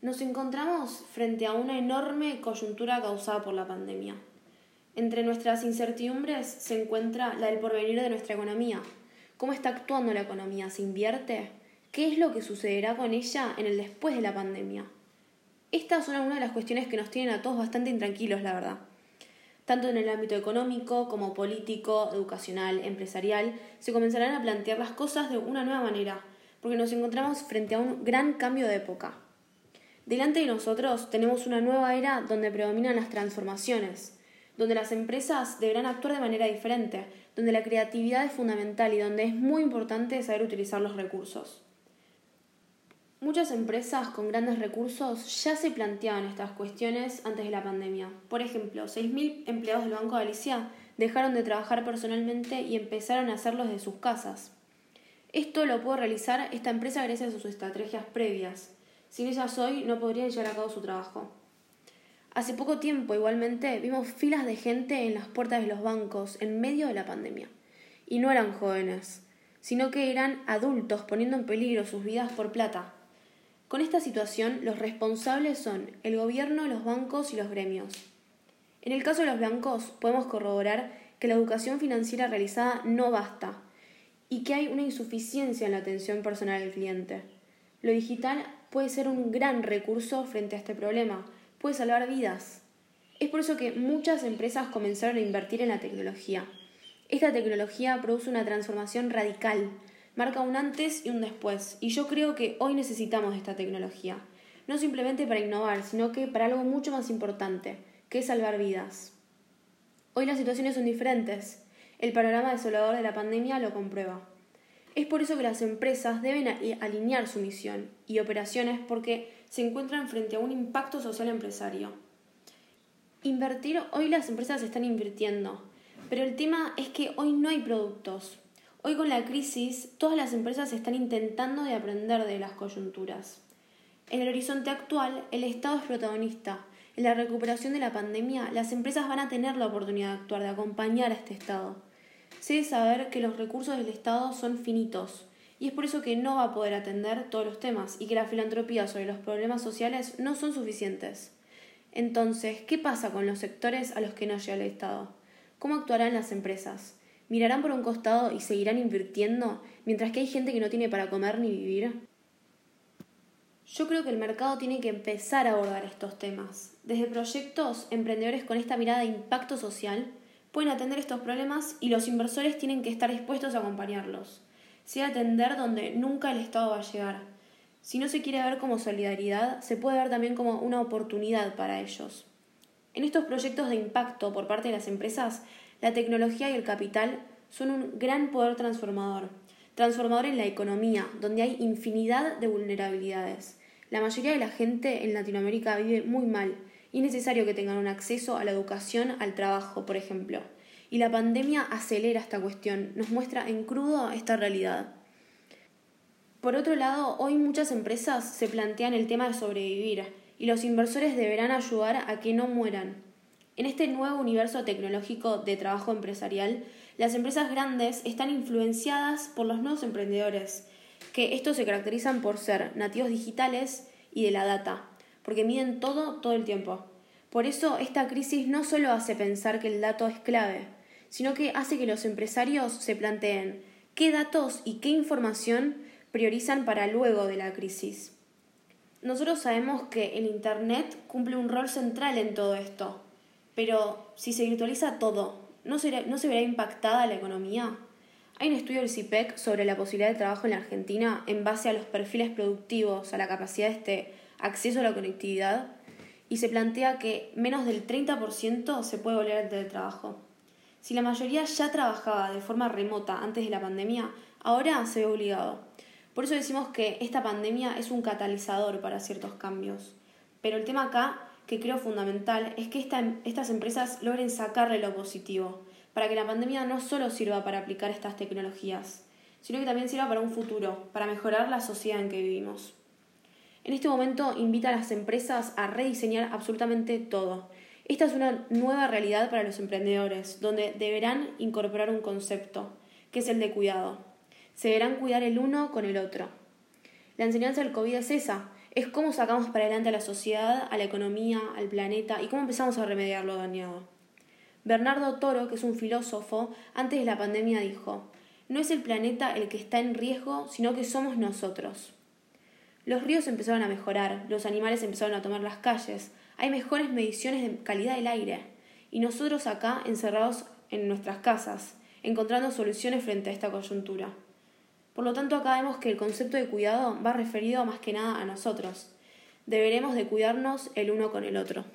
Nos encontramos frente a una enorme coyuntura causada por la pandemia. Entre nuestras incertidumbres se encuentra la del porvenir de nuestra economía. ¿Cómo está actuando la economía? ¿Se invierte? ¿Qué es lo que sucederá con ella en el después de la pandemia? Estas son algunas de las cuestiones que nos tienen a todos bastante intranquilos, la verdad. Tanto en el ámbito económico como político, educacional, empresarial, se comenzarán a plantear las cosas de una nueva manera, porque nos encontramos frente a un gran cambio de época. Delante de nosotros tenemos una nueva era donde predominan las transformaciones, donde las empresas deberán actuar de manera diferente, donde la creatividad es fundamental y donde es muy importante saber utilizar los recursos. Muchas empresas con grandes recursos ya se planteaban estas cuestiones antes de la pandemia. Por ejemplo, 6.000 empleados del Banco de Galicia dejaron de trabajar personalmente y empezaron a hacerlo desde sus casas. Esto lo pudo realizar esta empresa gracias a sus estrategias previas. Sin ellas hoy no podrían llevar a cabo su trabajo. Hace poco tiempo, igualmente, vimos filas de gente en las puertas de los bancos en medio de la pandemia. Y no eran jóvenes, sino que eran adultos poniendo en peligro sus vidas por plata. Con esta situación, los responsables son el gobierno, los bancos y los gremios. En el caso de los bancos, podemos corroborar que la educación financiera realizada no basta y que hay una insuficiencia en la atención personal al cliente. Lo digital puede ser un gran recurso frente a este problema, puede salvar vidas. Es por eso que muchas empresas comenzaron a invertir en la tecnología. Esta tecnología produce una transformación radical, marca un antes y un después, y yo creo que hoy necesitamos esta tecnología, no simplemente para innovar, sino que para algo mucho más importante, que es salvar vidas. Hoy las situaciones son diferentes, el panorama desolador de la pandemia lo comprueba. Es por eso que las empresas deben alinear su misión y operaciones porque se encuentran frente a un impacto social empresario. Invertir, hoy las empresas están invirtiendo, pero el tema es que hoy no hay productos. Hoy con la crisis todas las empresas están intentando de aprender de las coyunturas. En el horizonte actual, el Estado es protagonista. En la recuperación de la pandemia, las empresas van a tener la oportunidad de actuar, de acompañar a este Estado. Se debe saber que los recursos del Estado son finitos y es por eso que no va a poder atender todos los temas y que la filantropía sobre los problemas sociales no son suficientes. Entonces, ¿qué pasa con los sectores a los que no llega el Estado? ¿Cómo actuarán las empresas? ¿Mirarán por un costado y seguirán invirtiendo mientras que hay gente que no tiene para comer ni vivir? Yo creo que el mercado tiene que empezar a abordar estos temas. Desde proyectos, emprendedores con esta mirada de impacto social pueden atender estos problemas y los inversores tienen que estar dispuestos a acompañarlos. Sea atender donde nunca el Estado va a llegar. Si no se quiere ver como solidaridad, se puede ver también como una oportunidad para ellos. En estos proyectos de impacto por parte de las empresas, la tecnología y el capital son un gran poder transformador, transformador en la economía, donde hay infinidad de vulnerabilidades. La mayoría de la gente en Latinoamérica vive muy mal y es necesario que tengan un acceso a la educación, al trabajo, por ejemplo. Y la pandemia acelera esta cuestión, nos muestra en crudo esta realidad. Por otro lado, hoy muchas empresas se plantean el tema de sobrevivir y los inversores deberán ayudar a que no mueran. En este nuevo universo tecnológico de trabajo empresarial, las empresas grandes están influenciadas por los nuevos emprendedores, que estos se caracterizan por ser nativos digitales y de la data, porque miden todo todo el tiempo. Por eso esta crisis no solo hace pensar que el dato es clave, sino que hace que los empresarios se planteen qué datos y qué información priorizan para luego de la crisis. Nosotros sabemos que el Internet cumple un rol central en todo esto, pero si se virtualiza todo, ¿no, ¿no se verá impactada la economía? Hay un estudio del CIPEC e sobre la posibilidad de trabajo en la Argentina en base a los perfiles productivos, a la capacidad de este acceso a la conectividad y se plantea que menos del 30% se puede volver al teletrabajo. Si la mayoría ya trabajaba de forma remota antes de la pandemia, ahora se ve obligado. Por eso decimos que esta pandemia es un catalizador para ciertos cambios. Pero el tema acá, que creo fundamental, es que estas empresas logren sacarle lo positivo, para que la pandemia no solo sirva para aplicar estas tecnologías, sino que también sirva para un futuro, para mejorar la sociedad en que vivimos. En este momento invita a las empresas a rediseñar absolutamente todo. Esta es una nueva realidad para los emprendedores, donde deberán incorporar un concepto, que es el de cuidado. Se deberán cuidar el uno con el otro. La enseñanza del COVID es esa, es cómo sacamos para adelante a la sociedad, a la economía, al planeta y cómo empezamos a remediar lo dañado. Bernardo Toro, que es un filósofo, antes de la pandemia dijo, no es el planeta el que está en riesgo, sino que somos nosotros. Los ríos empezaron a mejorar, los animales empezaron a tomar las calles, hay mejores mediciones de calidad del aire, y nosotros acá encerrados en nuestras casas, encontrando soluciones frente a esta coyuntura. Por lo tanto, acá vemos que el concepto de cuidado va referido más que nada a nosotros. Deberemos de cuidarnos el uno con el otro.